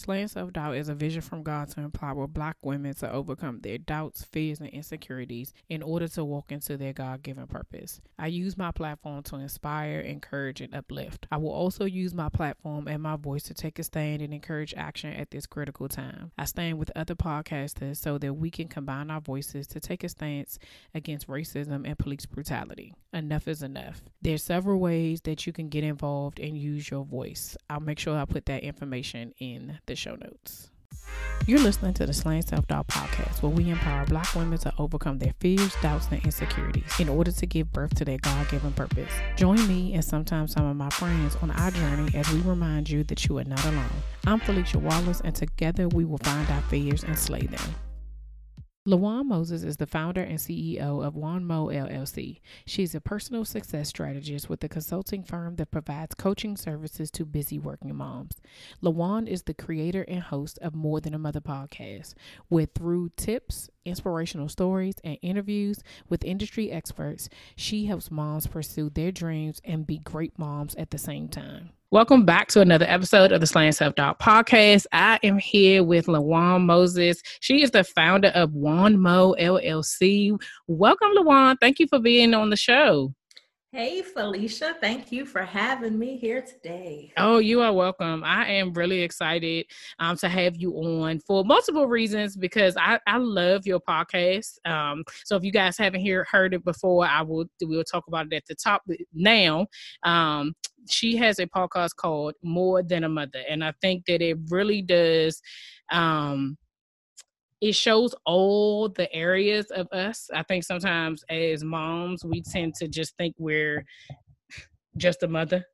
Slaying self doubt is a vision from God to empower black women to overcome their doubts, fears, and insecurities in order to walk into their God given purpose. I use my platform to inspire, encourage, and uplift. I will also use my platform and my voice to take a stand and encourage action at this critical time. I stand with other podcasters so that we can combine our voices to take a stance against racism and police brutality. Enough is enough. There's several ways that you can get involved and use your voice. I'll make sure I put that information in the show notes. You're listening to the Slaying Self Doubt podcast, where we empower black women to overcome their fears, doubts, and insecurities in order to give birth to their God given purpose. Join me and sometimes some of my friends on our journey as we remind you that you are not alone. I'm Philicia Wallace, and together we will find our fears and slay them. LaWann Moses is the founder and CEO of WannMo LLC. She's a personal success strategist with a consulting firm that provides coaching services to busy working moms. LaWann is the creator and host of More Than a Mother podcast, where through tips, inspirational stories, and interviews with industry experts, she helps moms pursue their dreams and be great moms at the same time. Welcome back to another episode of the Slaying Self Doubt podcast. I am here with LaWann Moses. She is the founder of WannMo LLC. Welcome, LaWann. Thank you for being on the show. Hey, Philicia. Thank you for having me here today. Oh, you are welcome. I am really excited um, to have you on for multiple reasons because I, I love your podcast. Um, so if you guys haven't hear, heard it before, I will we'll talk about it at the top now. Um, she has a podcast called More Than a Mother, and I think that it really does um it shows all the areas of us. I think sometimes as moms, we tend to just think we're just a mother.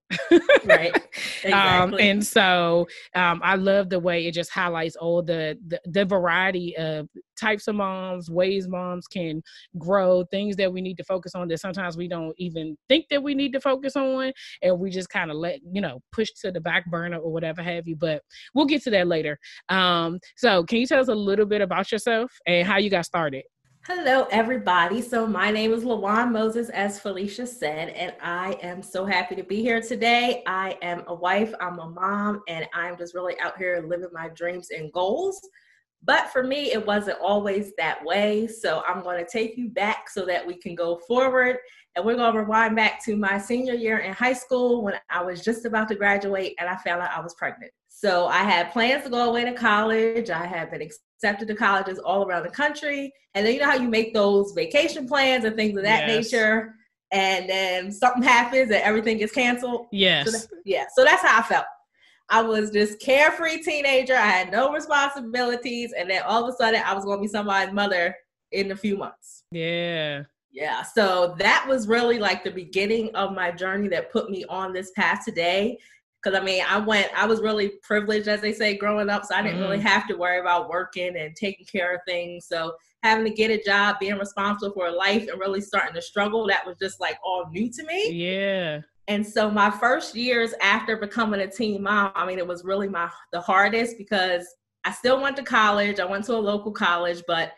Right. Um, exactly. Um, and so um, I love the way it just highlights all the, the, the variety of types of moms, ways moms can grow, things that we need to focus on that sometimes we don't even think that we need to focus on, and we just kind of let you know push to the back burner or whatever have you. But we'll get to that later. Um, so can you tell us a little bit about yourself and how you got started? Hello, everybody. So, my name is LaWann Moses, as Philicia said, and I am so happy to be here today. I am a wife, I'm a mom, and I'm just really out here living my dreams and goals. But for me, it wasn't always that way. So, I'm going to take you back so that we can go forward. And we're going to rewind back to my senior year in high school when I was just about to graduate and I found out I was pregnant. So, I had plans to go away to college. I had been accepted to colleges all around the country. And then you know how you make those vacation plans and things of that yes. nature. And then something happens and everything gets canceled. Yes. So that, yeah. So that's how I felt. I was just carefree teenager. I had no responsibilities. And then all of a sudden I was going to be somebody's mother in a few months. Yeah. Yeah. So that was really like the beginning of my journey that put me on this path today. Because I mean, I went, I was really privileged, as they say, growing up. So I didn't mm really have to worry about working and taking care of things. So having to get a job, being responsible for a life, and really starting to struggle, that was just like all new to me. Yeah. And so my first years after becoming a teen mom, I mean, it was really my the hardest because I still went to college. I went to a local college, but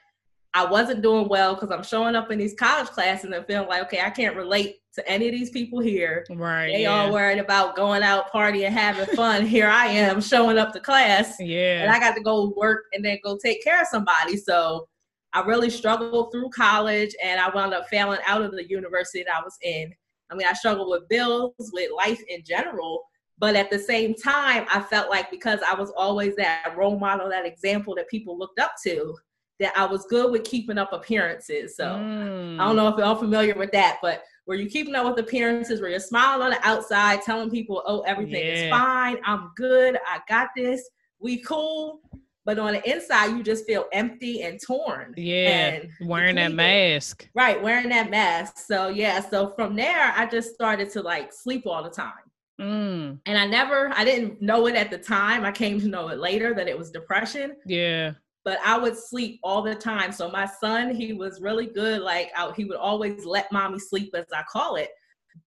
I wasn't doing well because I'm showing up in these college classes and feeling like, okay, I can't relate to any of these people here. Right. They yeah. all worried about going out, partying, having fun. here I am showing up to class. Yeah. And I got to go work and then go take care of somebody. So I really struggled through college and I wound up failing out of the university that I was in. I mean, I struggled with bills, with life in general. But at the same time, I felt like because I was always that role model, that example that people looked up to, that I was good with keeping up appearances. So mm. I don't know if you're all familiar with that, but were you keeping up with appearances, where you're smiling on the outside, telling people, oh, everything yeah. is fine, I'm good, I got this, we cool. But on the inside, you just feel empty and torn. Yeah, and wearing that mask. Right, wearing that mask. So yeah, so from there, I just started to like sleep all the time. Mm. And I never, I didn't know it at the time. I came to know it later that it was depression. Yeah but I would sleep all the time. So my son, he was really good. Like I, he would always let mommy sleep, as I call it.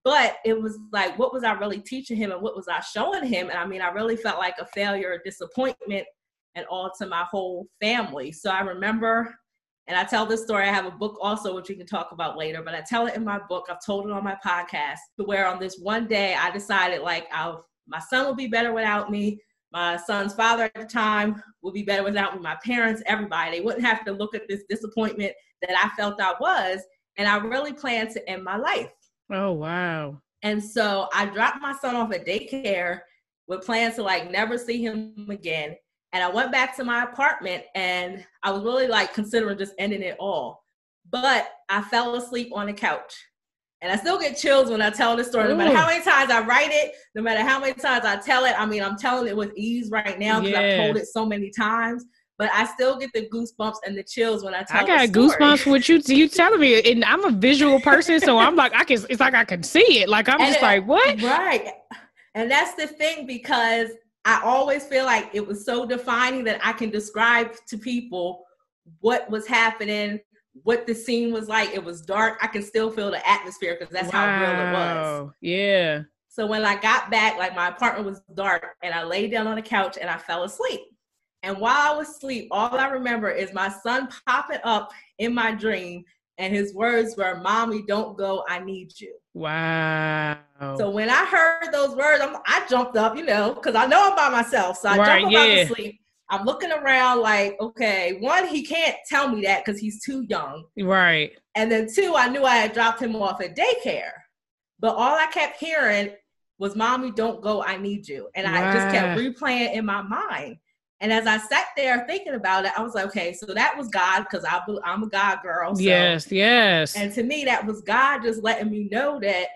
But it was like, what was I really teaching him, and what was I showing him? And I mean, I really felt like a failure, a disappointment, and all to my whole family. So I remember, and I tell this story. I have a book also, which we can talk about later. But I tell it in my book. I've told it on my podcast. To where on this one day, I decided like, I'll, my son will be better without me my son's father at the time would be better without me, my parents, everybody. They wouldn't have to look at this disappointment that I felt I was. And I really planned to end my life. Oh, wow. And so I dropped my son off at daycare with plans to like never see him again. And I went back to my apartment and I was really like considering just ending it all. But I fell asleep on the couch. And I still get chills when I tell this story. No matter how many times I write it, no matter how many times I tell it. I mean, I'm telling it with ease right now because I've told it so many times. But I still get the goosebumps and the chills when I tell. I got goosebumps with you. You telling me, and I'm a visual person, so I'm like, I can. It's like I can see it. Like I'm and just it, like, what? Right. And that's the thing because I always feel like it was so defining that I can describe to people what was happening what the scene was like. It was dark. I can still feel the atmosphere because that's wow. how real it was. Yeah. So when I got back, like my apartment was dark and I laid down on the couch and I fell asleep. And while I was asleep, all I remember is my son popping up in my dream and his words were, Mommy, don't go. I need you. Wow. So when I heard those words, I'm, i jumped up, you know, because I know I'm by myself. So I right, jumped up yeah. out of sleep I'm looking around like, okay, one, he can't tell me that because he's too young. Right. And then two, I knew I had dropped him off at daycare. But all I kept hearing was, Mommy, don't go, I need you. And wow. I just kept replaying in my mind. And as I sat there thinking about it, I was like, okay, so that was God because I'm a God girl. So. Yes, yes. And to me, that was God just letting me know that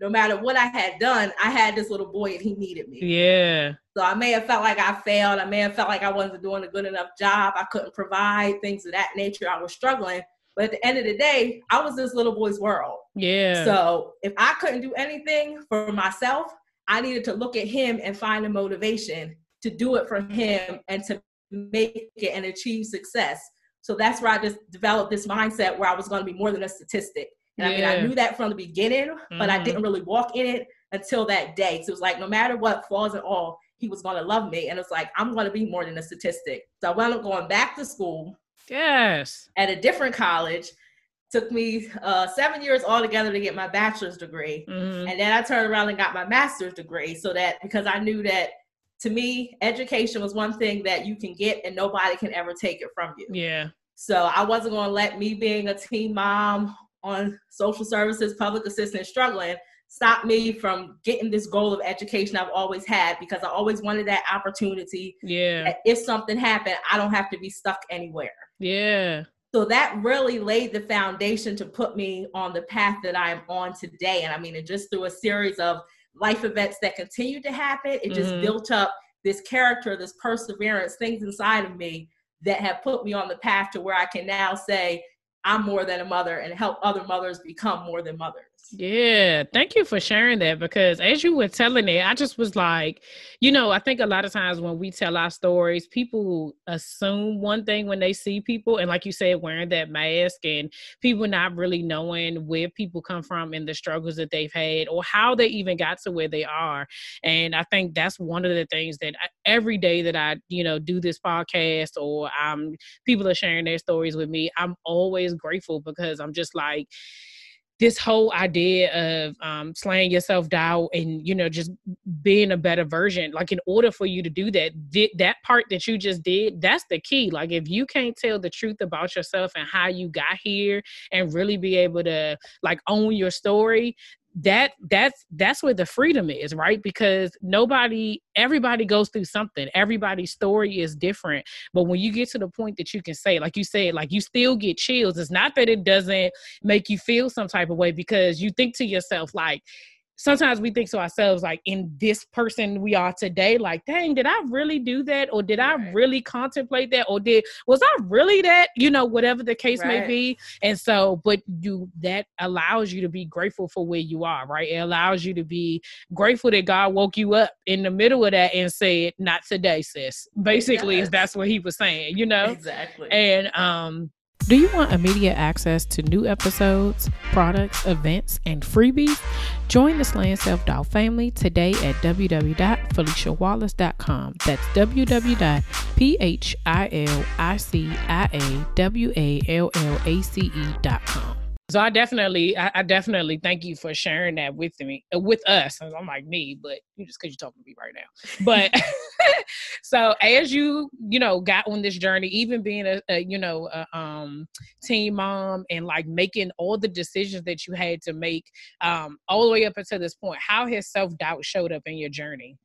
no matter what I had done, I had this little boy and he needed me. Yeah. So I may have felt like I failed. I may have felt like I wasn't doing a good enough job. I couldn't provide things of that nature. I was struggling. But at the end of the day, I was this little boy's world. Yeah. So if I couldn't do anything for myself, I needed to look at him and find a motivation to do it for him and to make it and achieve success. So that's where I just developed this mindset where I was going to be more than a statistic. And yeah. I mean, I knew that from the beginning, mm-hmm. but I didn't mm-hmm. really walk in it until that day. So it was like, no matter what falls and all, he was going to love me. And it's like, I'm going to be more than a statistic. So I wound up going back to school. Yes. At a different college. Took me uh, seven years altogether to get my bachelor's degree. Mm-hmm. And then I turned around and got my master's degree. So that because I knew that to me, education was one thing that you can get and nobody can ever take it from you. Yeah. So I wasn't going to let me being a teen mom on social services, public assistance, struggling, stop me from getting this goal of education I've always had because I always wanted that opportunity. Yeah. If something happened, I don't have to be stuck anywhere. Yeah. So that really laid the foundation to put me on the path that I am on today. And I mean, it just through a series of life events that continued to happen, it just mm-hmm. built up this character, this perseverance, things inside of me that have put me on the path to where I can now say, I'm more than a mother and help other mothers become more than mothers. Yeah, thank you for sharing that because as you were telling it, I just was like, you know, I think a lot of times when we tell our stories, people assume one thing when they see people, and like you said, wearing that mask, and people not really knowing where people come from and the struggles that they've had or how they even got to where they are. And I think that's one of the things that I, every day that I, you know, do this podcast or um, people are sharing their stories with me, I'm always grateful because I'm just like, this whole idea of um, slaying yourself down and you know just being a better version like in order for you to do that th- that part that you just did that's the key. Like if you can't tell the truth about yourself and how you got here and really be able to like own your story that that's that's where the freedom is right? Because nobody everybody goes through something. Everybody's story is different. But when you get to the point that you can say like you said like you still get chills it's not that it doesn't make you feel some type of way because you think to yourself like sometimes we think to ourselves like in this person we are today like dang did i really do that? Or did right. i really contemplate that? Or did was i really that? You know whatever the case right. may be. And so but you that allows you to be grateful for where you are right? It allows you to be grateful that god woke you up in the middle of that and said not today sis. Basically yes. that's what he was saying you know? Exactly. And um do you want immediate access to new episodes, products, events, and freebies? Join the Slaying Self Doubt family today at www.philiciawallace.com. That's www.philiciawallace.com. So I definitely, I, I, definitely thank you for sharing that with me, uh, with us. I'm like me, but you just because you're talking to me right now. But so as you, you know, got on this journey, even being a, a you know, a, um, mom and like making all the decisions that you had to make, um, all the way up until this point, how has self doubt showed up in your journey?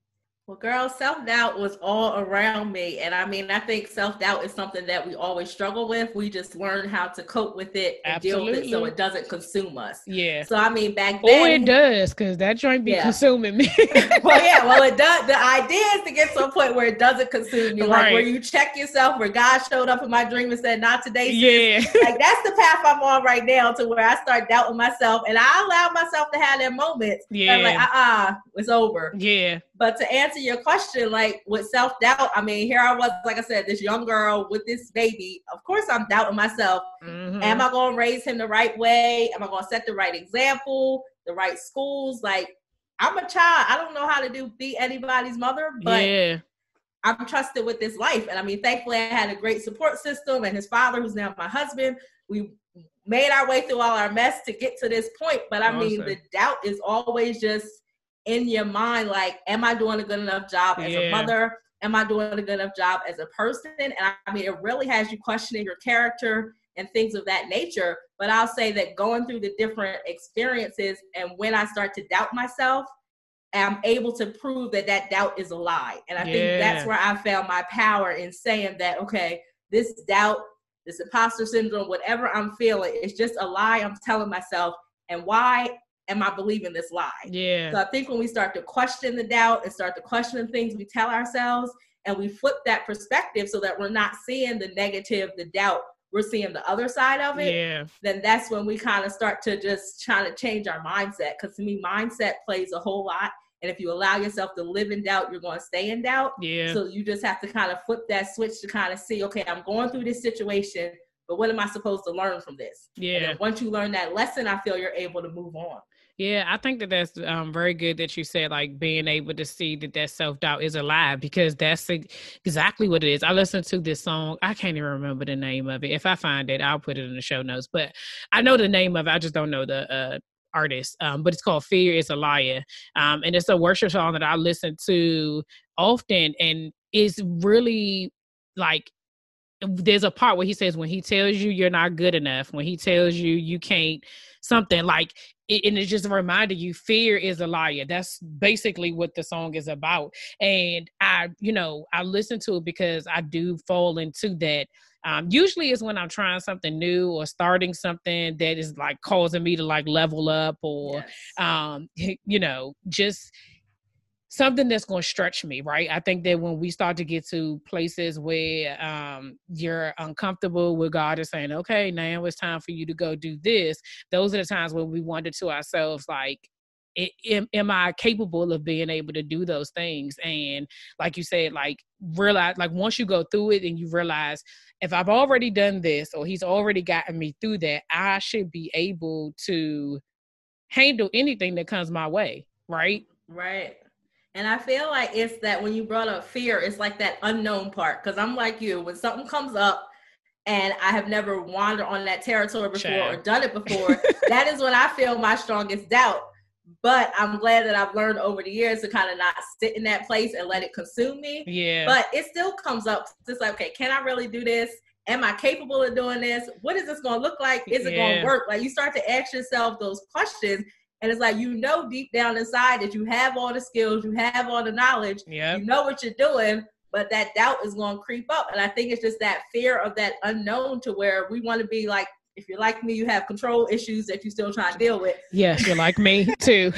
Well, girl, self doubt was all around me. And I mean, I think self doubt is something that we always struggle with. We just learn how to cope with it and Absolutely. deal with it so it doesn't consume us. Yeah. So, I mean, back then. Oh, it does, because that joint be yeah. consuming me. well, yeah, well, it does. The idea is to get to a point where it doesn't consume you. Right. Like where you check yourself, where God showed up in my dream and said, Not today. Yeah. like that's the path I'm on right now to where I start doubting myself. And I allow myself to have that moment. Yeah. I'm like, uh uh-uh, uh, it's over. Yeah. But to answer your question, like with self doubt, I mean, here I was, like I said, this young girl with this baby. Of course, I'm doubting myself. Mm-hmm. Am I going to raise him the right way? Am I going to set the right example, the right schools? Like, I'm a child. I don't know how to do be anybody's mother, but yeah. I'm trusted with this life. And I mean, thankfully, I had a great support system, and his father, who's now my husband, we made our way through all our mess to get to this point. But I awesome. mean, the doubt is always just in your mind like am i doing a good enough job as yeah. a mother? Am i doing a good enough job as a person? And i mean it really has you questioning your character and things of that nature. But i'll say that going through the different experiences and when i start to doubt myself i'm able to prove that that doubt is a lie. And i yeah. think that's where i found my power in saying that okay this doubt this imposter syndrome whatever i'm feeling it's just a lie i'm telling myself. And why am I believing this lie? Yeah. So I think when we start to question the doubt and start to question the things we tell ourselves and we flip that perspective so that we're not seeing the negative, the doubt, we're seeing the other side of it, yeah. then that's when we kind of start to just try to change our mindset. Because to me, mindset plays a whole lot. And if you allow yourself to live in doubt, you're going to stay in doubt. Yeah. So you just have to kind of flip that switch to kind of see, okay, I'm going through this situation, but what am I supposed to learn from this? Yeah. once you learn that lesson, I feel you're able to move on. Yeah, I think that that's um, very good that you said like being able to see that that self doubt is alive because that's exactly what it is. I listened to this song. I can't even remember the name of it. If I find it, I'll put it in the show notes. But I know the name of it. I just don't know the uh, artist. Um, but it's called "Fear Is a Liar," um, and it's a worship song that I listen to often, and it's really like there's a part where he says when he tells you you're not good enough when he tells you you can't something like and it's just a reminder you fear is a liar. That's basically what the song is about. And i you know i listen to it because i do fall into that. Um, usually is when i'm trying something new or starting something that is like causing me to like level up or yes. um you know just something that's going to stretch me right? I think that when we start to get to places where um, you're uncomfortable with god is saying okay now it's time for you to go do this those are the times when we wonder to ourselves like am, am i capable of being able to do those things? And like you said like realize like once you go through it and you realize if i've already done this or he's already gotten me through that i should be able to handle anything that comes my way right? Right and I feel like it's that when you brought up fear, it's like that unknown part. Because I'm like you, when something comes up and I have never wandered on that territory before or done it before, that is when I feel my strongest doubt. But I'm glad that I've learned over the years to kind of not sit in that place and let it consume me. Yeah. But it still comes up. It's like, okay, can I really do this? Am I capable of doing this? What is this going to look like? Is it yeah. going to work? Like you start to ask yourself those questions and it's like you know deep down inside that you have all the skills, you have all the knowledge, yep. you know what you're doing, but that doubt is going to creep up. And I think it's just that fear of that unknown to where we want to be like, if you're like me, you have control issues that you still trying to deal with. Yes, you're like me too.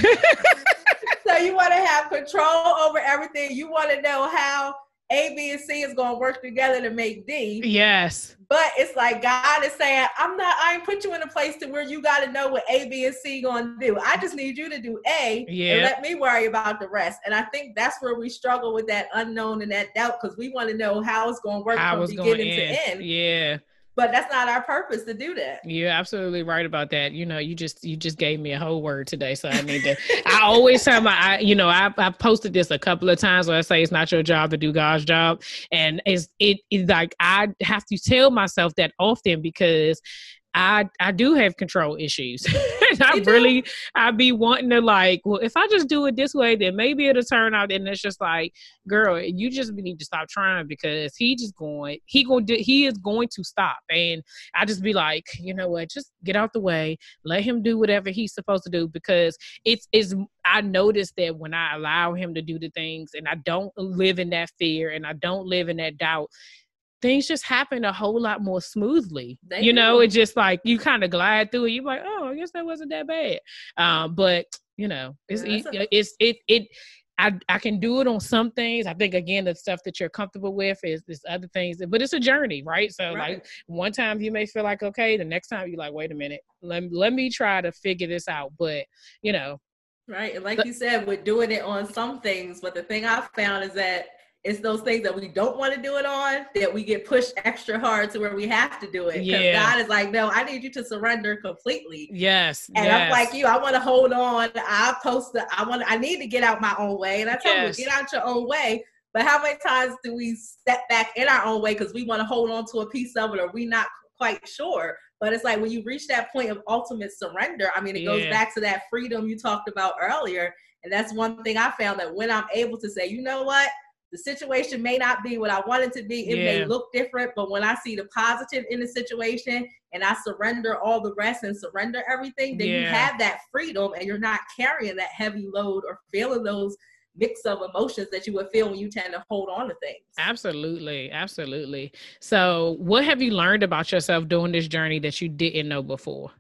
so you want to have control over everything. You want to know how A, B, and C is going to work together to make D. Yes. But it's like God is saying, I'm not, I ain't put you in a place to where you got to know what A, B, and C going to do. I just need you to do A yeah. and let me worry about the rest. And I think that's where we struggle with that unknown and that doubt because we want to know how it's going to work how from beginning to end. Yeah but that's not our purpose to do that. You're absolutely right about that. You know you just you just gave me a whole word today so i need to i always tell my I, you know I, I posted this a couple of times where i say it's not your job to do god's job. And it's it is like i have to tell myself that often because I I do have control issues. I really I be wanting to like, well, if I just do it this way, then maybe it'll turn out. And it's just like, girl, you just need to stop trying because he just going, he going to, he is going to stop. And I just be like, you know what, just get out the way, let him do whatever he's supposed to do because it's is. I notice that when I allow him to do the things and I don't live in that fear and I don't live in that doubt things just happen a whole lot more smoothly. They you know, it's just like you kind of glide through it. You're like, oh, I guess that wasn't that bad. Um, but you know, it's yeah, it, it's it it. I, I can do it on some things. I think again the stuff that you're comfortable with is this other things, but it's a journey, right? So right. like one time you may feel like okay, the next time you're like, wait a minute, let let me try to figure this out. But you know, right? And like you said, we're doing it on some things, but the thing I found is that it's those things that we don't want to do it on that we get pushed extra hard to where we have to do it. Because yeah. God is like, no, I need you to surrender completely. Yes. And yes. I'm like you, I want to hold on. I post the, I want I need to get out my own way. And I tell yes. you, get out your own way. But how many times do we step back in our own way because we want to hold on to a piece of it or we not quite sure? But it's like when you reach that point of ultimate surrender, I mean, it yeah. goes back to that freedom you talked about earlier. And that's one thing I found that when I'm able to say, you know what? The situation may not be what I want it to be. It yeah. may look different, but when I see the positive in the situation and I surrender all the rest and surrender everything, then yeah. you have that freedom and you're not carrying that heavy load or feeling those mix of emotions that you would feel when you tend to hold on to things. Absolutely. Absolutely. So, what have you learned about yourself during this journey that you didn't know before?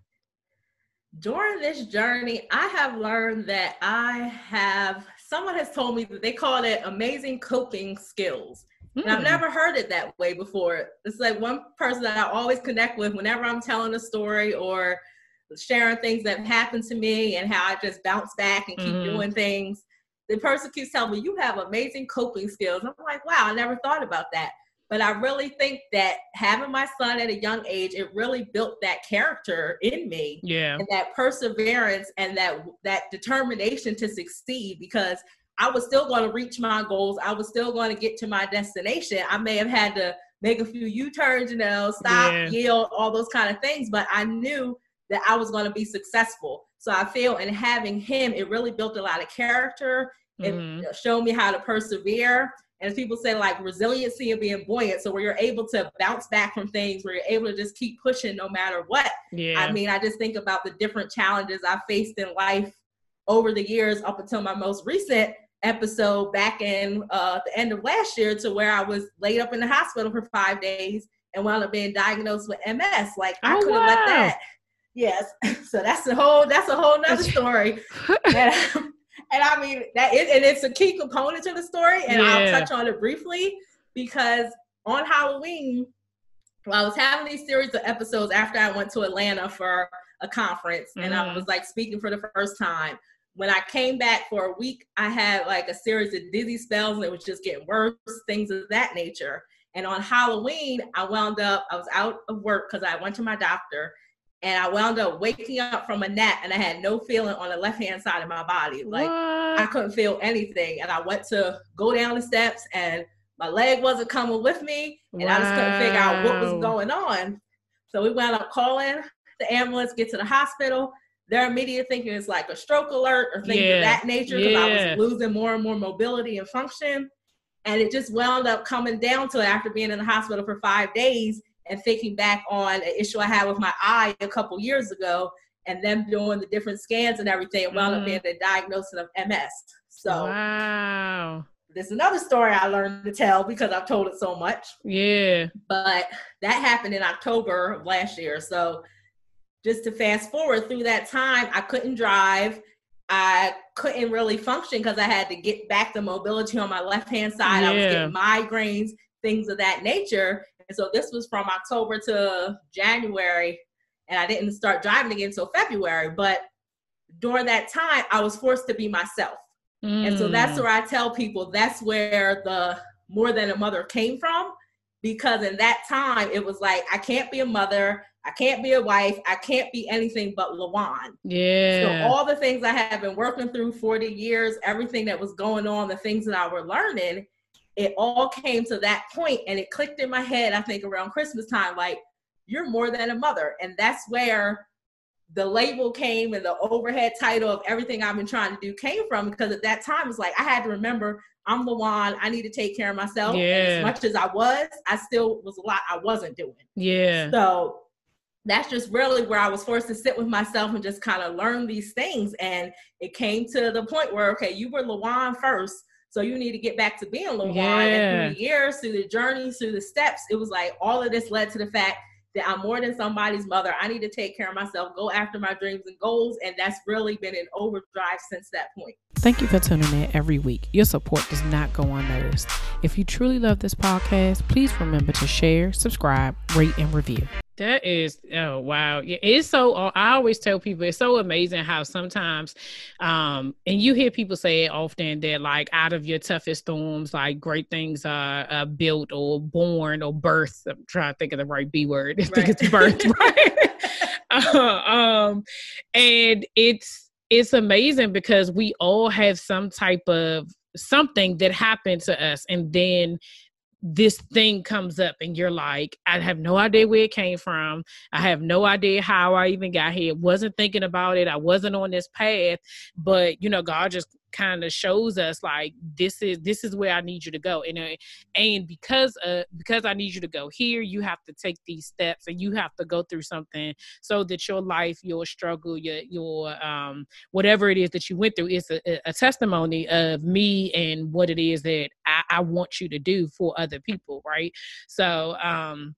During this journey, I have learned that I have someone has told me that they call it amazing coping skills. Mm. And I've hmm. never heard it that way before. It's like one person that I always connect with whenever I'm telling a story or sharing things that happened to me and how I just bounce back and keep mm. doing things. The person keeps telling me, You have amazing coping skills. I'm like, Wow, I never thought about that. But I really think that having my son at a young age, it really built that character in me. Yeah. And that perseverance and that that determination to succeed because I was still going to reach my goals. I was still going to get to my destination. I may have had to make a few U-turns, you know, stop, yeah. yield, all those kind of things, but I knew that I was going to be successful. So I feel in having him, it really built a lot of character. It mm-hmm. showed me how to persevere and people say like resiliency and being buoyant. So where you're able to bounce back from things where you're able to just keep pushing no matter what. Yeah. i mean i just think about the different challenges i faced in life over the years up until my most recent episode back in uh, the end of last year to where i was laid up in the hospital for five days and wound up being diagnosed with ms like i oh, could have wow. let that. Yes. So that's a whole that's a whole nother story. And, and I mean that is, and it's a key component to the story, and yeah. I'll touch on it briefly because on Halloween, well, I was having these series of episodes after I went to Atlanta for a conference, mm-hmm. and I mm-hmm. was like speaking for the first time. When I came back for a week, I had like a series of dizzy spells, and it was just getting worse, things of that nature. And on Halloween, I wound up, I was out of work because I went to my doctor and I wound up waking up from a nap and I had no feeling on the left hand side of my body. Like what? I couldn't feel anything. And I went to go down the steps and my leg wasn't coming with me and wow. I just couldn't figure out what was going on. So we wound up calling the ambulance, get to the hospital. Their immediate thinking is like a stroke alert or things yeah. of that nature because yeah. I was losing more and more mobility and function. And it just wound up coming down to it after being in the hospital for five days and thinking back on an issue I had with my eye a couple years ago and them doing the different scans and everything and wound up mm-hmm. being the diagnosis of MS. So wow. There's another story I learned to tell because I've told it so much. Yeah. But that happened in October of last year. So just to fast forward through that time, I couldn't drive. I couldn't really function because I had to get back the mobility on my left hand side. Yeah. I was getting migraines, things of that nature. And so this was from October to January, and I didn't start driving again until February. But during that time, I was forced to be myself. Mm. And so that's mm. where I tell people that's where the more than a mother came from. Because in that time, it was like, I can't be a mother. I can't be a wife. I can't be anything but LaWann. Yeah. So all the things I have been working through 40 years, everything that was going on, the things that I were learning, it all came to that point and it clicked in my head, I think around Christmas time, like, you're more than a mother. And that's where the label came and the overhead title of everything I've been trying to do came from because at that time it's like I had to remember I'm LaWann, I need to take care of myself. Yeah. as much as I was, I still was a lot I wasn't doing. Yeah. So that's just really where I was forced to sit with myself and just kind of learn these things. And it came to the point where, okay, you were LaWann first. So you need to get back to being LaWann. Yeah. And through the years, through the journeys, through the steps, it was like all of this led to the fact that I'm more than somebody's mother. I need to take care of myself, go after my dreams and goals. And that's really been in overdrive since that point. Thank you for tuning in every week. Your support does not go unnoticed. If you truly love this podcast, please remember to share, subscribe, rate, and review. That is oh wow. Yeah, it's so I always tell people it's so amazing how sometimes um and you hear people say it often that like out of your toughest storms like great things are uh, built or born or birthed. I'm trying to think of the right B word. I think it's birth, right? uh, um and it's it's amazing because we all have some type of something that happened to us and then this thing comes up and you're like, I have no idea where it came from. I have no idea how I even got here. Wasn't thinking about it. I wasn't on this path, but you know, God just kind of shows us like this is this is where I need you to go. And uh, and because uh because I need you to go here, you have to take these steps and you have to go through something so that your life, your struggle, your your um whatever it is that you went through is a, a testimony of me and what it is that I, I want you to do for other people, right? So um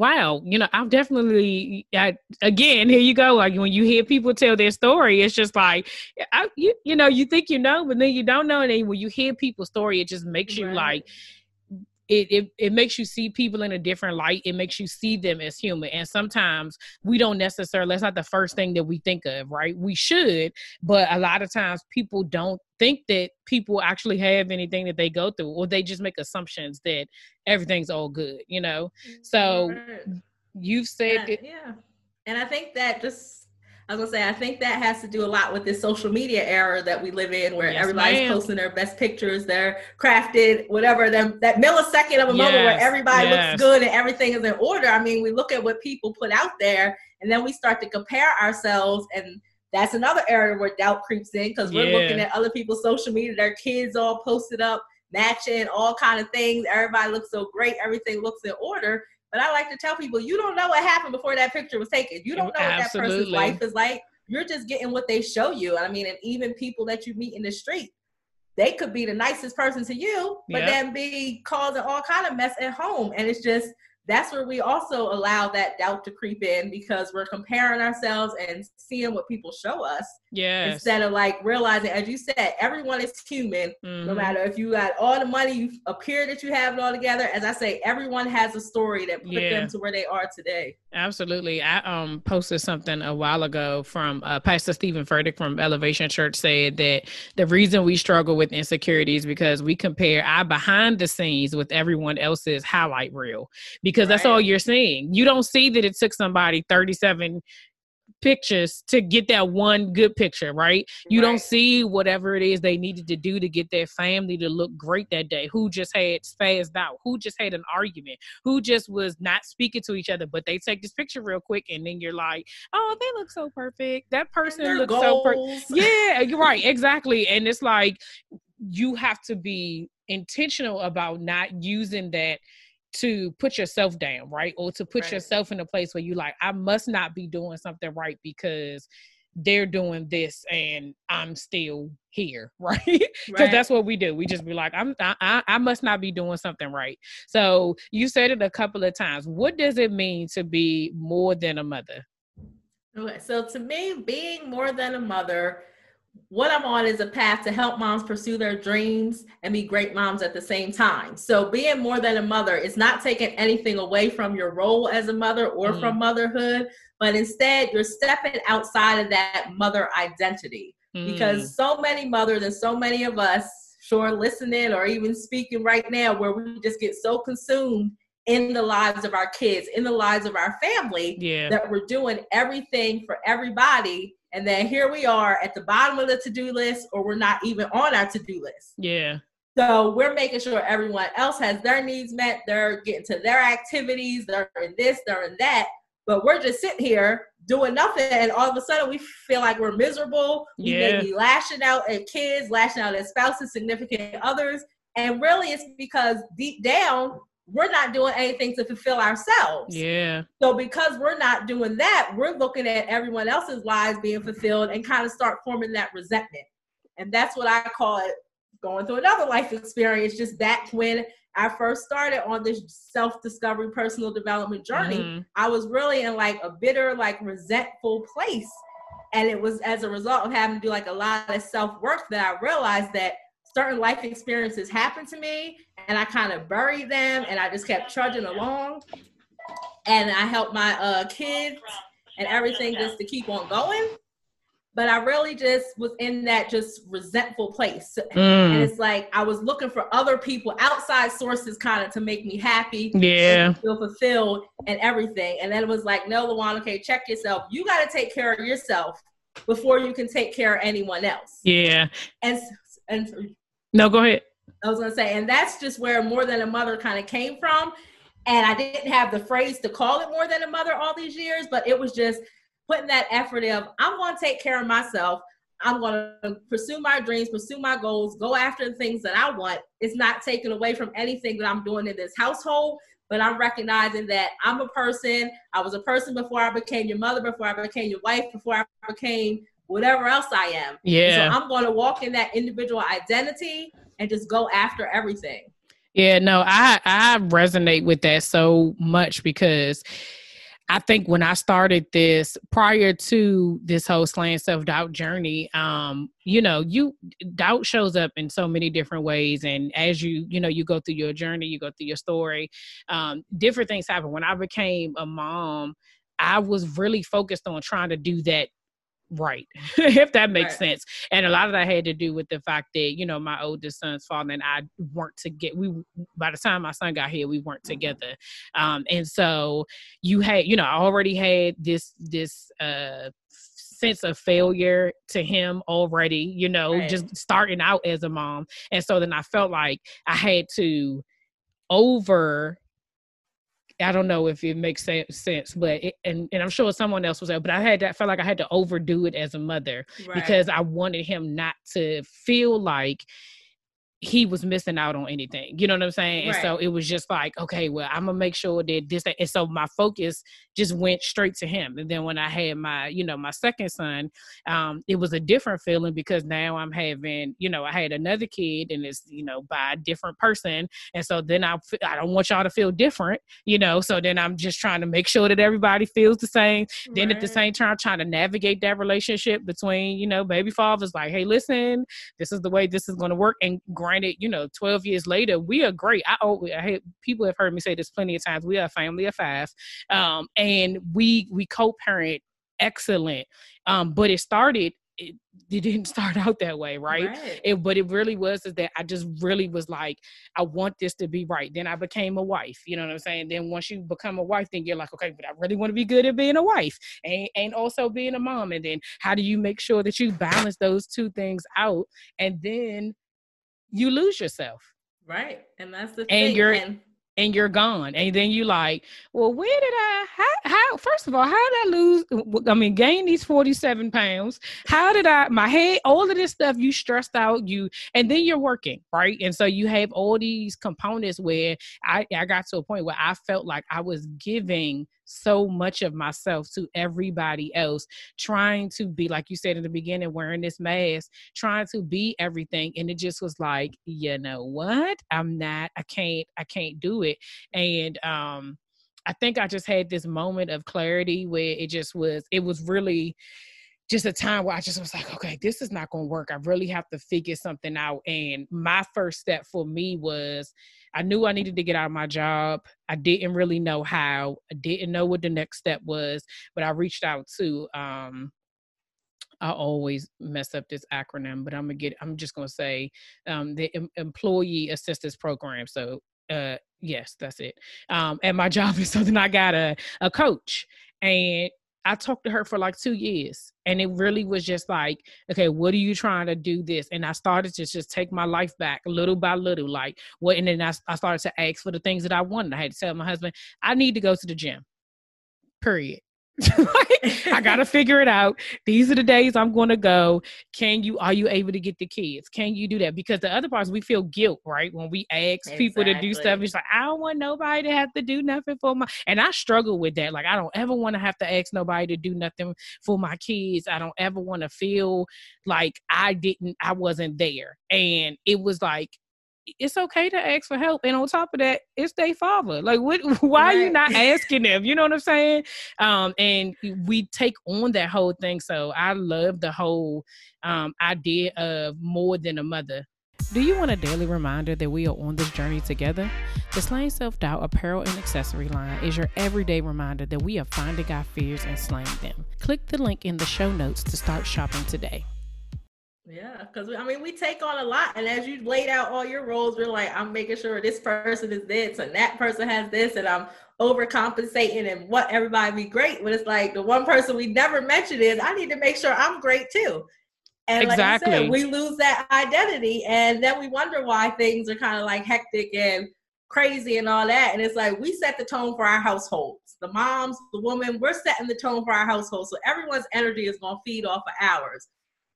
wow you know i've definitely I, again here you go like when you hear people tell their story it's just like I, you, you know you think you know but then you don't know and then when you hear people's story it just makes you like it, it it makes you see people in a different light. It makes you see them as human. And sometimes we don't necessarily that's not the first thing that we think of, right? We should, but a lot of times people don't think that people actually have anything that they go through, or they just make assumptions that everything's all good, you know. Mm, so you've said yeah, yeah. And I think that just I was gonna say, I think that has to do a lot with this social media era that we live in, where yes, everybody's ma'am. posting their best pictures, their crafted, whatever, them, that millisecond of a yes, moment where everybody yes. looks good and everything is in order. I mean, we look at what people put out there, and then we start to compare ourselves, and that's another area where doubt creeps in because we're yeah. looking at other people's social media, their kids all posted up, matching, all kind of things. Everybody looks so great, everything looks in order, but I like to tell people, you don't know what happened before that picture was taken. You don't know Absolutely. what that person's life is like. You're just getting what they show you. I mean, and even people that you meet in the street, they could be the nicest person to you, but yep. then be causing all kind of mess at home. And it's just that's where we also allow that doubt to creep in because we're comparing ourselves and seeing what people show us. Yeah. Instead of like realizing, as you said, everyone is human. Mm-hmm. No matter if you got all the money, you appear that you have it all together. As I say, everyone has a story that put yeah. them to where they are today. Absolutely. I um posted something a while ago from uh, Pastor Steven Furtick from Elevation Church said that the reason we struggle with insecurities because we compare our behind the scenes with everyone else's highlight reel. Because because right. that's all you're seeing. You don't see that it took somebody 37 pictures to get that one good picture, right? You right. don't see whatever it is they needed to do to get their family to look great that day. Who just had spazzed out? Who just had an argument? Who just was not speaking to each other? But they take this picture real quick, and then you're like, "Oh, they look so perfect. That person looks so perfect." Yeah, you're right, exactly. And it's like you have to be intentional about not using that to put yourself down, right? Or to put right. yourself in a place where you like, I must not be doing something right because they're doing this and I'm still here, right? Because right. that's what we do. We just be like, I'm I, I must not be doing something right. So you said it a couple of times. What does it mean to be more than a mother? Okay, so to me, being more than a mother what I'm on is a path to help moms pursue their dreams and be great moms at the same time. So, being more than a mother is not taking anything away from your role as a mother or mm. from motherhood, but instead you're stepping outside of that mother identity. Mm. Because so many mothers and so many of us, sure, listening or even speaking right now, where we just get so consumed in the lives of our kids, in the lives of our family, yeah. that we're doing everything for everybody and then here we are at the bottom of the to-do list or we're not even on our to-do list yeah So we're making sure everyone else has their needs met. They're getting to their activities. They're in this, they're in that. But we're just sitting here doing nothing, and all of a sudden we feel like we're miserable. We Yeah. may be lashing out at kids, lashing out at spouses, significant others, and really it's because deep down we're not doing anything to fulfill ourselves. Yeah. So because we're not doing that, we're looking at everyone else's lives being fulfilled and kind of start forming that resentment. And that's what I call it going through another life experience just back when I first started on this self-discovery personal development journey. Mhm. I was really in like a bitter, like resentful place. And it was as a result of having to do like a lot of self-work that I realized that certain life experiences happened to me and I kind of buried them and I just kept trudging along. And I helped my uh, kids and everything just to keep on going. But I really just was in that just resentful place. And Mm. it's like I was looking for other people, outside sources, kind of to make me happy, Yeah. feel fulfilled, and everything. And then it was like, no, LaWann, okay, check yourself. You got to take care of yourself before you can take care of anyone else. Yeah. And and No, go ahead. I was gonna say, and that's just where more than a mother kind of came from. And I didn't have the phrase to call it more than a mother all these years, but it was just putting that effort of I'm gonna take care of myself. I'm gonna pursue my dreams, pursue my goals, go after the things that I want. It's not taken away from anything that I'm doing in this household, but I'm recognizing that I'm a person. I was a person before I became your mother, before I became your wife, before I became whatever else I am. Yeah. So I'm going to walk in that individual identity and just go after everything. Yeah, no, I I resonate with that so much because I think when I started this prior to this whole slaying self doubt journey, um, you know, you doubt shows up in so many different ways, and as you you know you go through your journey, you go through your story, um, different things happen. When I became a mom, I was really focused on trying to do that right, if that makes Right. sense. And a lot of that had to do with the fact that you know my oldest son's father and I weren't to get we by the time my son got here we weren't together, um, and so you had you know I already had this this uh sense of failure to him already you know Right. just starting out as a mom and so then I felt like I had to over I don't know if it makes sense, but it, and and I'm sure someone else was there, but I had that felt like I had to overdo it as a mother because I wanted him not to feel like he was missing out on anything. You know what I'm saying? And so it was just like, okay, well, I'm gonna make sure that this that, and so my focus just went straight to him. And then when I had my, you know, my second son, um, it was a different feeling because now I'm having, you know, I had another kid and it's, you know, by a different person. And so then I, I don't want y'all to feel different, you know. So then I'm just trying to make sure that everybody feels the same then at the same time trying to navigate that relationship between you know baby fathers like hey listen this is the way this is going to work and granted you know 12 years later we are great i I people have heard me say this plenty of times we are a family of five um and we we co-parent excellent um but it started it, it didn't start out that way right Right. it but it really was is that I just really was like, I want this to be right. Then I became a wife. You know what I'm saying? Then once you become a wife, then you're like, okay, but I really want to be good at being a wife and, and also being a mom. And then how do you make sure that you balance those two things out? And then you lose yourself Right. And that's the And thing. you're- and and you're gone. And then you like, well, where did I how how first of all, how did I lose I mean gain these 47 pounds? How did I my head, all of this stuff you stressed out, you and then you're working, right? And so you have all these components where I, I got to a point where I felt like I was giving so much of myself to everybody else, trying to be, like you said in the beginning, wearing this mask, trying to be everything. And it just was like, you know what? I'm not, I can't, I can't do it. And um I think I just had this moment of clarity where it just was, it was really just a time where I just was like, okay, this is not going to work. I really have to figure something out. And my first step for me was I knew I needed to get out of my job. I didn't really know how. I didn't know what the next step was, but I reached out to um I always mess up this acronym, but I'm gonna get. I'm just gonna say um, the em- employee assistance program. So uh, yes, that's it. Um, at my job is something I got a a coach, and I talked to her for like two years. And it really was just like, okay, what are you trying to do this? And I started to just take my life back little by little. Like what and then I, I started to ask for the things that I wanted. I had to tell my husband, I need to go to the gym. Period. Like, I gotta figure it out. These are the days I'm gonna go. Can you are you able to get the kids? Can you do that? Because the other parts we feel guilt, right? When we ask exactly. people to do stuff, it's like I don't want nobody to have to do nothing for my and I struggle with that. Like I don't ever want to have to ask nobody to do nothing for my kids. I don't ever want to feel like I didn't I wasn't there. And it was like it's okay to ask for help. And on top of that, it's their father. Like, what? Why right. are you not asking them? You know what I'm saying? Um, and we take on that whole thing. So I love the whole um idea of more than a mother. Do you want a daily reminder that we are on this journey together? The Slaying Self Doubt apparel and accessory line is your everyday reminder that we are finding our fears and slaying them. Click the link in the show notes to start shopping today. Yeah, because I mean, we take on a lot, and as you laid out all your roles, we're like, I'm making sure this person is this, and that person has this, and I'm overcompensating, and what everybody be great. But it's like the one person we never mentioned is I need to make sure I'm great too. And exactly. like said, we lose that identity, and then we wonder why things are kind of like hectic and crazy and all that. And it's like we set the tone for our households. The moms, the woman, we're setting the tone for our household. So everyone's energy is going to feed off of ours.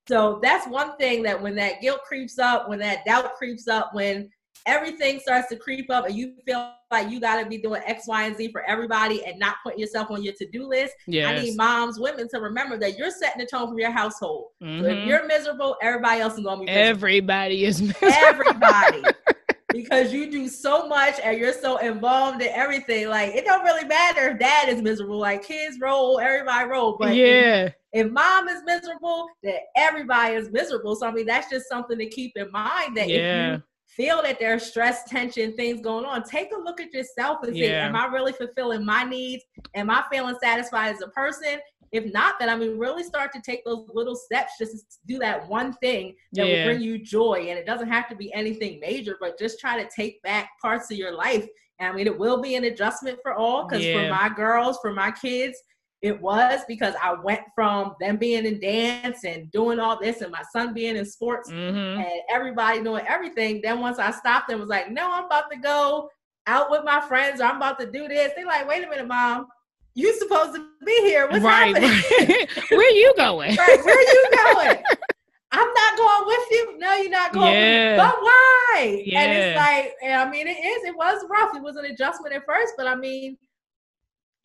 So that's one thing that when that guilt creeps up, when that doubt creeps up, when everything starts to creep up and you feel like you got to be doing X, Y, and Z for everybody and not putting yourself on your to do list. Yes. I need moms, women to remember that you're setting the tone for your household. Mm-hmm. So if mm-hmm. you're miserable, everybody else is going to be miserable. Everybody is miserable. Everybody. because you do so much and you're so involved in everything. Like it don't really matter if dad is miserable. Like kids roll, everybody roll. But yeah. If, if mom is miserable, then everybody is miserable. So I mean that's just something to keep in mind that yeah. if you feel that there's stress, tension, things going on, take a look at yourself and see, yeah. am I really fulfilling my needs? Am I feeling satisfied as a person? If not, then I mean, really start to take those little steps just to do that one thing that yeah. will bring you joy. And it doesn't have to be anything major, but just try to take back parts of your life. And I mean, it will be an adjustment for all because yeah. for my girls, for my kids, it was because I went from them being in dance and doing all this and my son being in sports mm-hmm. and everybody doing everything. Then once I stopped and was like, no, I'm about to go out with my friends or I'm about to do this. They're like, wait a minute, mom you supposed to be here. What's right, happening? Right. where you going? right, where you going? I'm not going with you. No, you're not going yeah. But why? Yeah. And it's like, I mean, it is, it was rough. It was an adjustment at first, but I mean,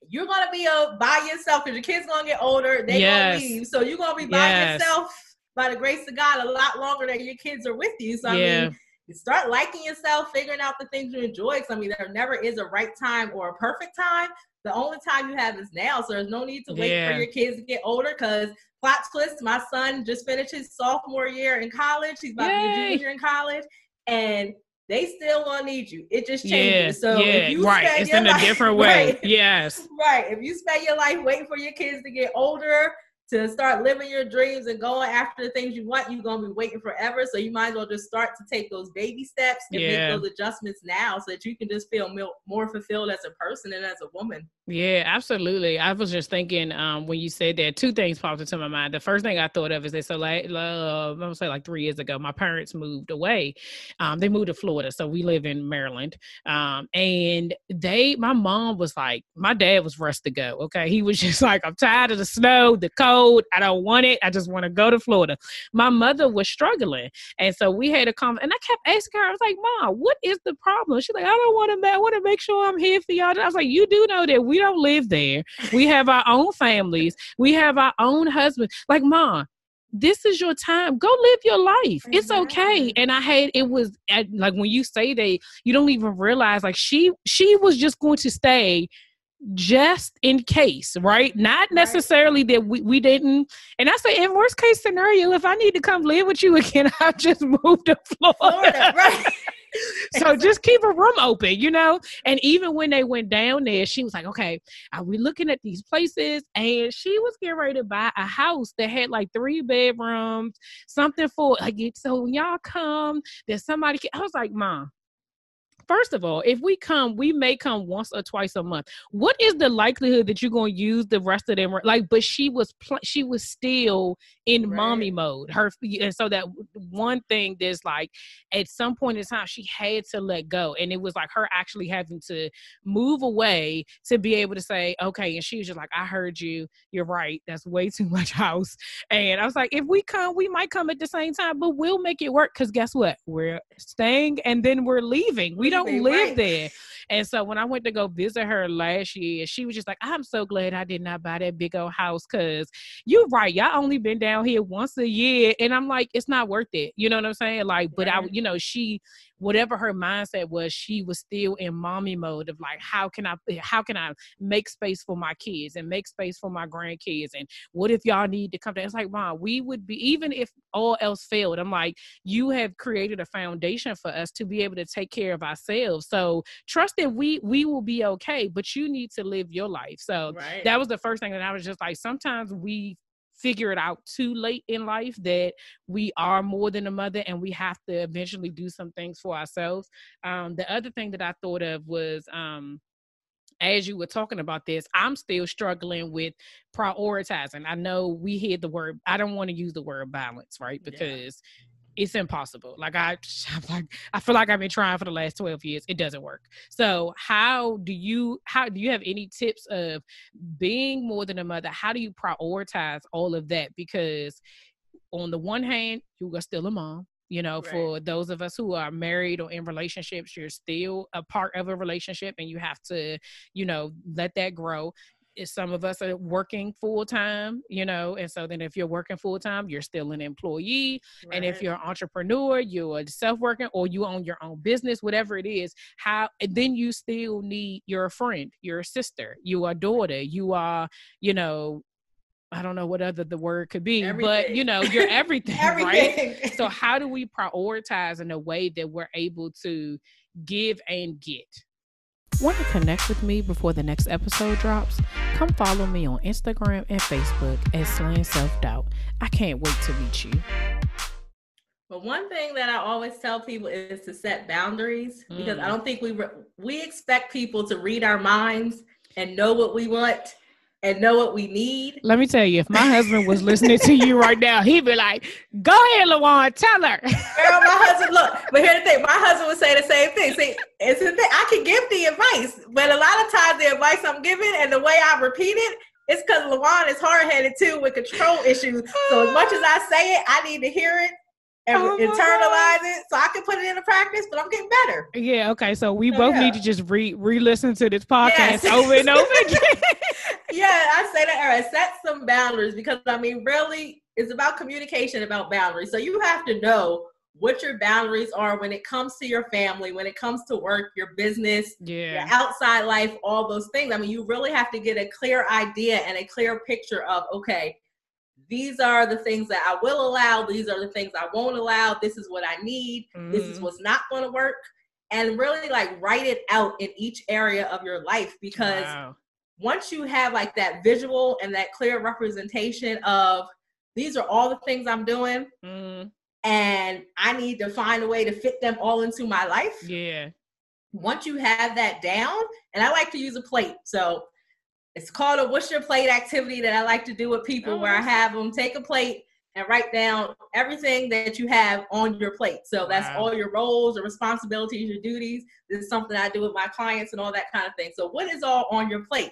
you're gonna be a by yourself because your kids are gonna get older, they yes. gonna leave. So you're gonna be by yes. yourself by the grace of God a lot longer than your kids are with you. So I yeah. mean you start liking yourself, figuring out the things you enjoy. Because I mean, there never is a right time or a perfect time, the only time you have is now. So there's no need to wait yeah. for your kids to get older because plot twist, my son just finished his sophomore year in college. He's about Yay. to be a junior in college. And they still gonna need you. It just changes. Yeah, so yeah, if you right. It's in life, a different way. Right, yes. Right. If you spend your life waiting for your kids to get older to start living your dreams and going after the things you want, you're gonna be waiting forever. So you might as well just start to take those baby steps and yeah. make those adjustments now, so that you can just feel more fulfilled as a person and as a woman. Yeah, absolutely. I was just thinking um, when you said that, two things popped into my mind. The first thing I thought of is that so like uh, I'm gonna say like three years ago, my parents moved away. Um, they moved to Florida, so we live in Maryland. Um, and they, my mom was like, my dad was rushed to go. Okay, he was just like, I'm tired of the snow, the cold. I don't want it. I just want to go to Florida. My mother was struggling, and so we had a conversation. And I kept asking her, I was like, Mom, what is the problem? She's like, I don't want to. I want to make sure I'm here for y'all. I was like, You do know that we don't live there. We have our own families. We have our own husbands. Like, mom, this is your time. Go live your life. It's okay. And I had it was like when you say that you don't even realize like she she was just going to stay just in case, right? Not necessarily that we, we didn't. And I say, in worst case scenario, if I need to come live with you again, I'll just move to Florida. Florida right. So just keep a room open, you know? And even when they went down there, she was like, okay, are we looking at these places? And she was getting ready to buy a house that had like three bedrooms, something for like, so when y'all come, there's somebody, I was like, mom, first of all, if we come, we may come once or twice a month. What is the likelihood that you're going to use the rest of them? Like, but she was pl- she was still in right. mommy mode. Her and so that one thing that's like at some point in time she had to let go, and it was like her actually having to move away to be able to say, okay. And she was just like, I heard you. You're right. That's way too much house. And I was like, if we come, we might come at the same time, but we'll make it work. Cause guess what? We're staying and then we're leaving. We don't live right. there. And so when I went to go visit her last year, she was just like, I'm so glad I did not buy that big old house because you're right. Y'all only been down here once a year. And I'm like, it's not worth it. You know what I'm saying? Like, but. I, you know, she whatever her mindset was, she was still in mommy mode of like, how can I, eh, how can I make space for my kids and make space for my grandkids? And what if y'all need to come down? It's like, mom, we would be even if all else failed. I'm like, you have created a foundation for us to be able to take care of ourselves. So trust that we we will be okay, but you need to live your life. So right. that was the first thing that I was just like, sometimes we figure it out too late in life that we are more than a mother and we have to eventually do some things for ourselves. Um, the other thing that I thought of was um, as you were talking about this, I'm still struggling with prioritizing. I know we hear the word, I don't want to use the word balance, right? Because it's impossible. Like I, I'm like I feel like I've been trying for the last 12 years. It doesn't work. So how do you how do you have any tips of being more than a mother? How do you prioritize all of that? Because on the one hand, you are still a mom. You know, right. for those of us who are married or in relationships, you're still a part of a relationship and you have to, you know, let that grow some of us are working full time, you know, and so then if you're working full time, you're still an employee. Right. And if you're an entrepreneur, you're self working or you own your own business, whatever it is, how then you still need your friend, your sister, you are daughter, you are, you know, I don't know what other the word could be, everything. but you know, you're everything, everything. right? So how do we prioritize in a way that we're able to give and get? Want to connect with me before the next episode drops? Come follow me on Instagram and Facebook at Slaying Self Doubt. I can't wait to meet you. But one thing that I always tell people is to set boundaries because mm. I don't think we re- we expect people to read our minds and know what we want and know what we need. Let me tell you, if my husband was listening to you right now, he'd be like, "Go ahead, LaWann, tell her." Girl, my husband, look, but here's the thing: my husband would say the same thing. See, it's the thing. I can give the advice, but a lot of times the advice I'm giving and the way I repeat it, it's because LaWann is hard headed too with control issues. So as much as I say it, I need to hear it and oh internalize it so I can put it into practice, but I'm getting better. Yeah, okay. So we both yeah. need to just re re listen to this podcast yes. over and over again. Yeah, I say that era. Set some boundaries because I mean, really, it's about communication, about boundaries. So you have to know what your boundaries are when it comes to your family, when it comes to work, your business, yeah. your outside life, all those things. I mean, you really have to get a clear idea and a clear picture of okay, these are the things that I will allow, these are the things I won't allow, this is what I need, mm-hmm. this is mm-hmm. what's not going to work. And really like write it out in each area of your life because wow once you have like that visual and that clear representation of these are all the things I'm doing, mm. and I need to find a way to fit them all into my life. Yeah. Once you have that down, and I like to use a plate. So it's called a what's your plate activity that I like to do with people oh. where I have them take a plate and write down everything that you have on your plate. So that's wow. all your roles, your responsibilities, your duties. This is something I do with my clients and all that kind of thing. So what is all on your plate?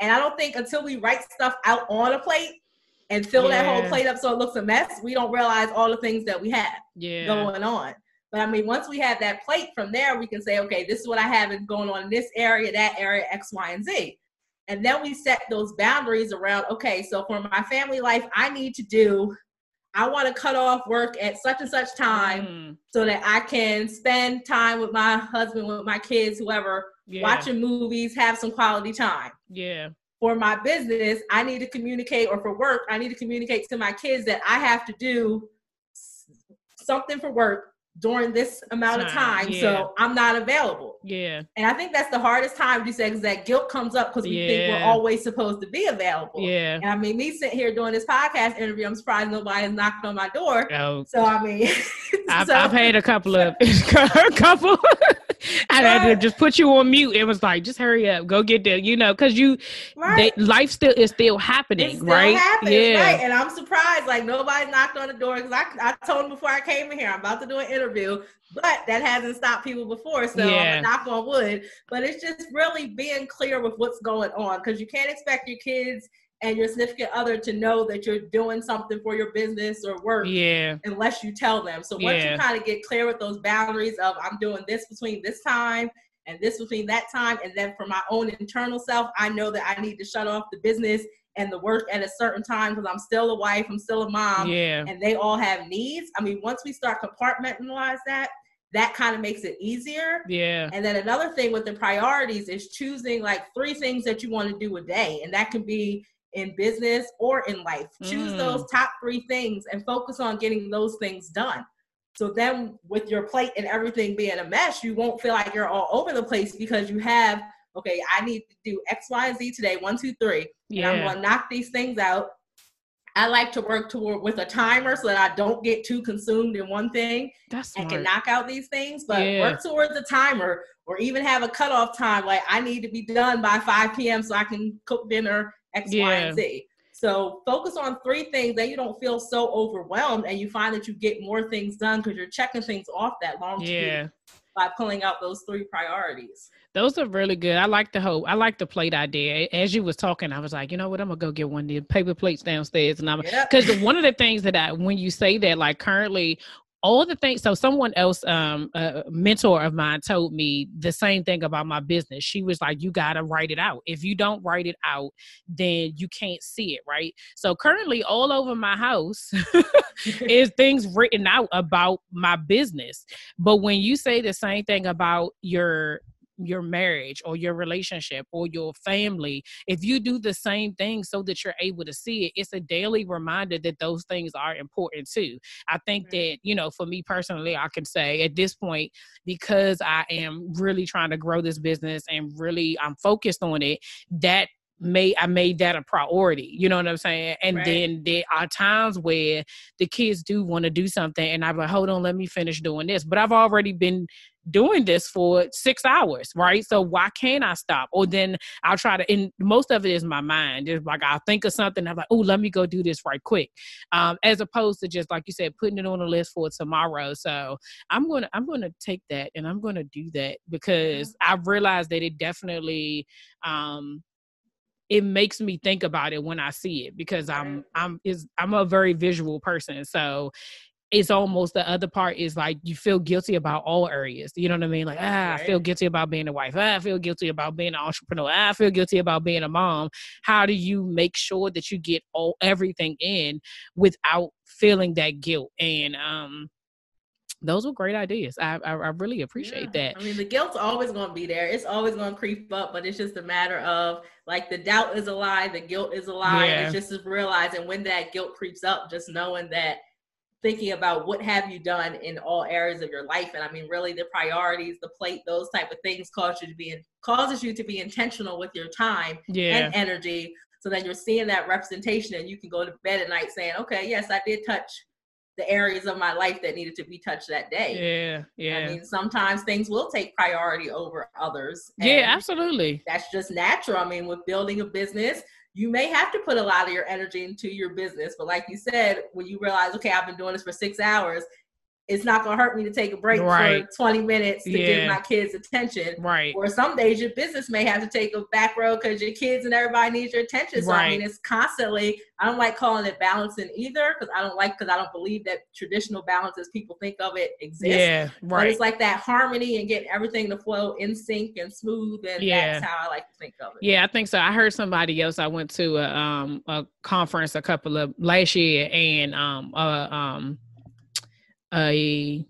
And I don't think until we write stuff out on a plate and fill yeah. that whole plate up so it looks a mess, we don't realize all the things that we have yeah. going on. But I mean, once we have that plate from there, we can say, okay, this is what I have is going on in this area, that area, X, Y, and Z. And then we set those boundaries around, okay, so for my family life, I need to do, I want to cut off work at such and such time mm. so that I can spend time with my husband, with my kids, whoever, yeah. watching movies, have some quality time. Yeah. For my business, I need to communicate, or for work, I need to communicate to my kids that I have to do something for work during this amount time. of time, yeah. so I'm not available. Yeah. And I think that's the hardest time to say because that guilt comes up because we yeah. think we're always supposed to be available. Yeah. And I mean, me sitting here doing this podcast interview, I'm surprised nobody has knocked on my door. Oh. So I mean, I've, so, I've had a couple of a couple I had to just put you on mute. It was like, just hurry up, go get there, you know, because you, right. they, life still is still happening, still right? Happens, yeah, right. And I'm surprised, like nobody knocked on the door because I, I told them before I came in here, I'm about to do an interview, but that hasn't stopped people before. So yeah. knock on wood. But it's just really being clear with what's going on because you can't expect your kids and your significant other to know that you're doing something for your business or work yeah unless you tell them so once yeah. you kind of get clear with those boundaries of i'm doing this between this time and this between that time and then for my own internal self i know that i need to shut off the business and the work at a certain time because i'm still a wife i'm still a mom yeah and they all have needs i mean once we start compartmentalize that that kind of makes it easier. Yeah. And then another thing with the priorities is choosing like three things that you want to do a day. And that can be in business or in life. Choose mm. those top three things and focus on getting those things done. So then, with your plate and everything being a mess, you won't feel like you're all over the place because you have, okay, I need to do X, Y, and Z today, one, two, three. Yeah. And I'm going to knock these things out. I like to work toward with a timer so that I don't get too consumed in one thing That's and can knock out these things. But yeah. work towards a timer or even have a cutoff time. Like I need to be done by 5 p.m. so I can cook dinner X, yeah. Y, and Z. So focus on three things, that you don't feel so overwhelmed, and you find that you get more things done because you're checking things off that long yeah. by pulling out those three priorities. Those are really good. I like the whole. I like the plate idea. As you was talking, I was like, you know what? I'm gonna go get one of the paper plates downstairs, and I'm because yep. one of the things that I when you say that, like currently all the things so someone else um a mentor of mine told me the same thing about my business. She was like you got to write it out. If you don't write it out then you can't see it right? So currently all over my house is things written out about my business. But when you say the same thing about your your marriage or your relationship or your family if you do the same thing so that you're able to see it it's a daily reminder that those things are important too. I think that you know for me personally i can say at this point because i am really trying to grow this business and really i'm focused on it that made I made that a priority. You know what I'm saying? And right. then there are times where the kids do want to do something and I'm like, hold on, let me finish doing this. But I've already been doing this for six hours, right? So why can't I stop? Or then I'll try to, and most of it is my mind. It's like I'll think of something, I'm like, oh, let me go do this right quick. Um, as opposed to just like you said, putting it on a list for tomorrow. So I'm gonna I'm gonna take that and I'm gonna do that because I've realized that it definitely um it makes me think about it when I see it because I'm I'm is I'm a very visual person. So it's almost the other part is like you feel guilty about all areas. You know what I mean? Like, ah, right. I feel guilty about being a wife. Ah, I feel guilty about being an entrepreneur. Ah, I feel guilty about being a mom. How do you make sure that you get all everything in without feeling that guilt? And um those were great ideas. I I, I really appreciate yeah. that. I mean, the guilt's always going to be there. It's always going to creep up, but it's just a matter of like the doubt is a lie, the guilt is a lie. Yeah. It's just realizing when that guilt creeps up, just knowing that thinking about what have you done in all areas of your life and i mean really the priorities the plate those type of things cause you to be in, causes you to be intentional with your time yeah. and energy so that you're seeing that representation and you can go to bed at night saying okay yes i did touch the areas of my life that needed to be touched that day. Yeah, yeah. I mean, sometimes things will take priority over others. Yeah, absolutely. That's just natural. I mean, with building a business, you may have to put a lot of your energy into your business. But like you said, when you realize, okay, I've been doing this for six hours, it's not going to hurt me to take a break right. for 20 minutes to yeah. give my kids attention. Right. Or some days your business may have to take a back row because your kids and everybody needs your attention. So right. I mean, it's constantly. I don't like calling it balancing either because I don't like because I don't believe that traditional balance as people think of it exists. Yeah. Right. But it's like that harmony and getting everything to flow in sync and smooth, and yeah. that's how I like to think of it. Yeah, I think so. I heard somebody else. I went to a um a conference a couple of last year, and um uh um a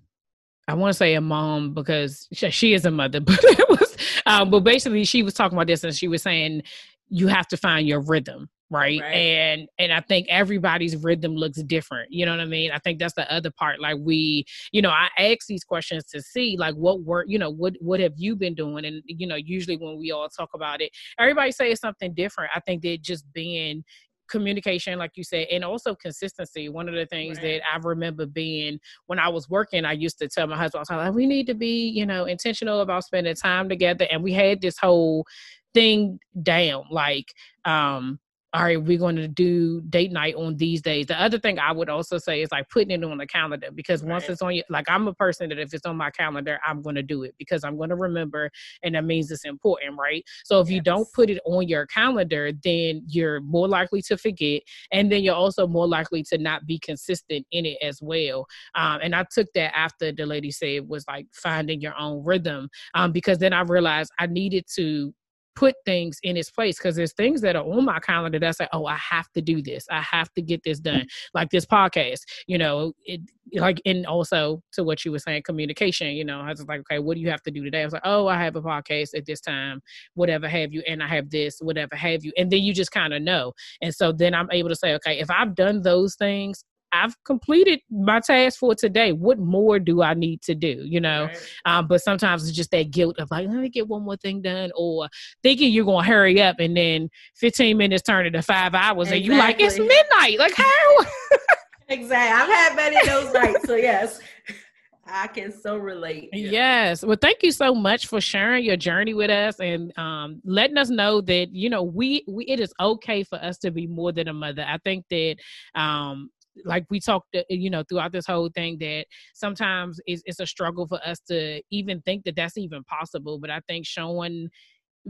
I want to say a mom because she, she is a mother, but it was um, but basically she was talking about this and she was saying you have to find your rhythm right? right? and and i think everybody's rhythm looks different you know what i mean i think that's the other part like we you know i ask these questions to see like what work you know what what have you been doing and you know usually when we all talk about it everybody says something different i think that just being communication, like you said, and also consistency. One of the things right. that I remember being when I was working, I used to tell my husband, I was like, we need to be, you know, intentional about spending time together. And we had this whole thing down. Like, um, all right, we're going to do date night on these days. The other thing I would also say is like putting it on the calendar because right. once it's on you, like I'm a person that if it's on my calendar, I'm going to do it because I'm going to remember and that means it's important, right? So if yes. you don't put it on your calendar, then you're more likely to forget and then you're also more likely to not be consistent in it as well. Um, and I took that after the lady said was like finding your own rhythm um, because then I realized I needed to put things in its place because there's things that are on my calendar that's like, oh, I have to do this. I have to get this done. Like this podcast, you know, it like and also to what you were saying, communication, you know, I was like, okay, what do you have to do today? I was like, oh, I have a podcast at this time, whatever have you, and I have this, whatever have you. And then you just kind of know. And so then I'm able to say, okay, if I've done those things, I've completed my task for today. What more do I need to do? You know, right. um, but sometimes it's just that guilt of like, let me get one more thing done, or thinking you're gonna hurry up, and then 15 minutes turn into five hours, exactly. and you like it's midnight. Like how? exactly. I've had many of those nights. So yes. I can so relate. Yes. Well, thank you so much for sharing your journey with us and um, letting us know that you know we, we it is okay for us to be more than a mother. I think that um, like we talked, uh, you know, throughout this whole thing, that sometimes it's, it's a struggle for us to even think that that's even possible. But I think showing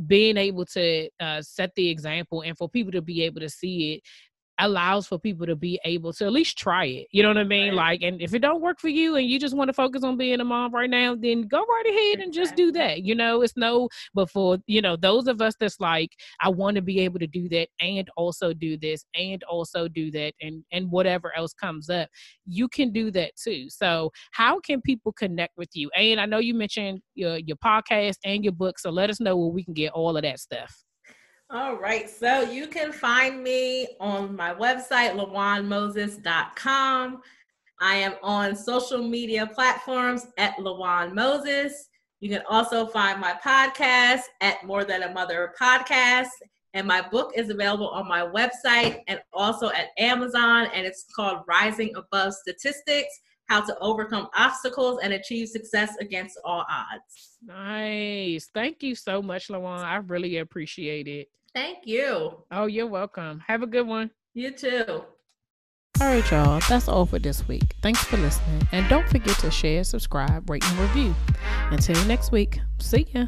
being able to uh, set the example and for people to be able to see it allows for people to be able to at least try it. You know what I mean? Right. Like, and if it don't work for you and you just want to focus on being a mom right now, then go right ahead and just do that. You know, it's no, but for, you know, those of us that's like, I want to be able to do that and also do this and also do that and, and whatever else comes up, you can do that too. So how can people connect with you? And I know you mentioned your, your podcast and your book. So let us know where we can get all of that stuff. All right. So you can find me on my website, lawannmoses.com. I am on social media platforms at LaWann Moses. You can also find my podcast at More Than a Mother Podcast. And my book is available on my website and also at Amazon. And it's called Rising Above Statistics How to Overcome Obstacles and Achieve Success Against All Odds. Nice. Thank you so much, LaWann. I really appreciate it. Thank you. Oh, you're welcome. Have a good one. You too. All right, y'all. That's all for this week. Thanks for listening. And don't forget to share, subscribe, rate, and review. Until next week, see ya.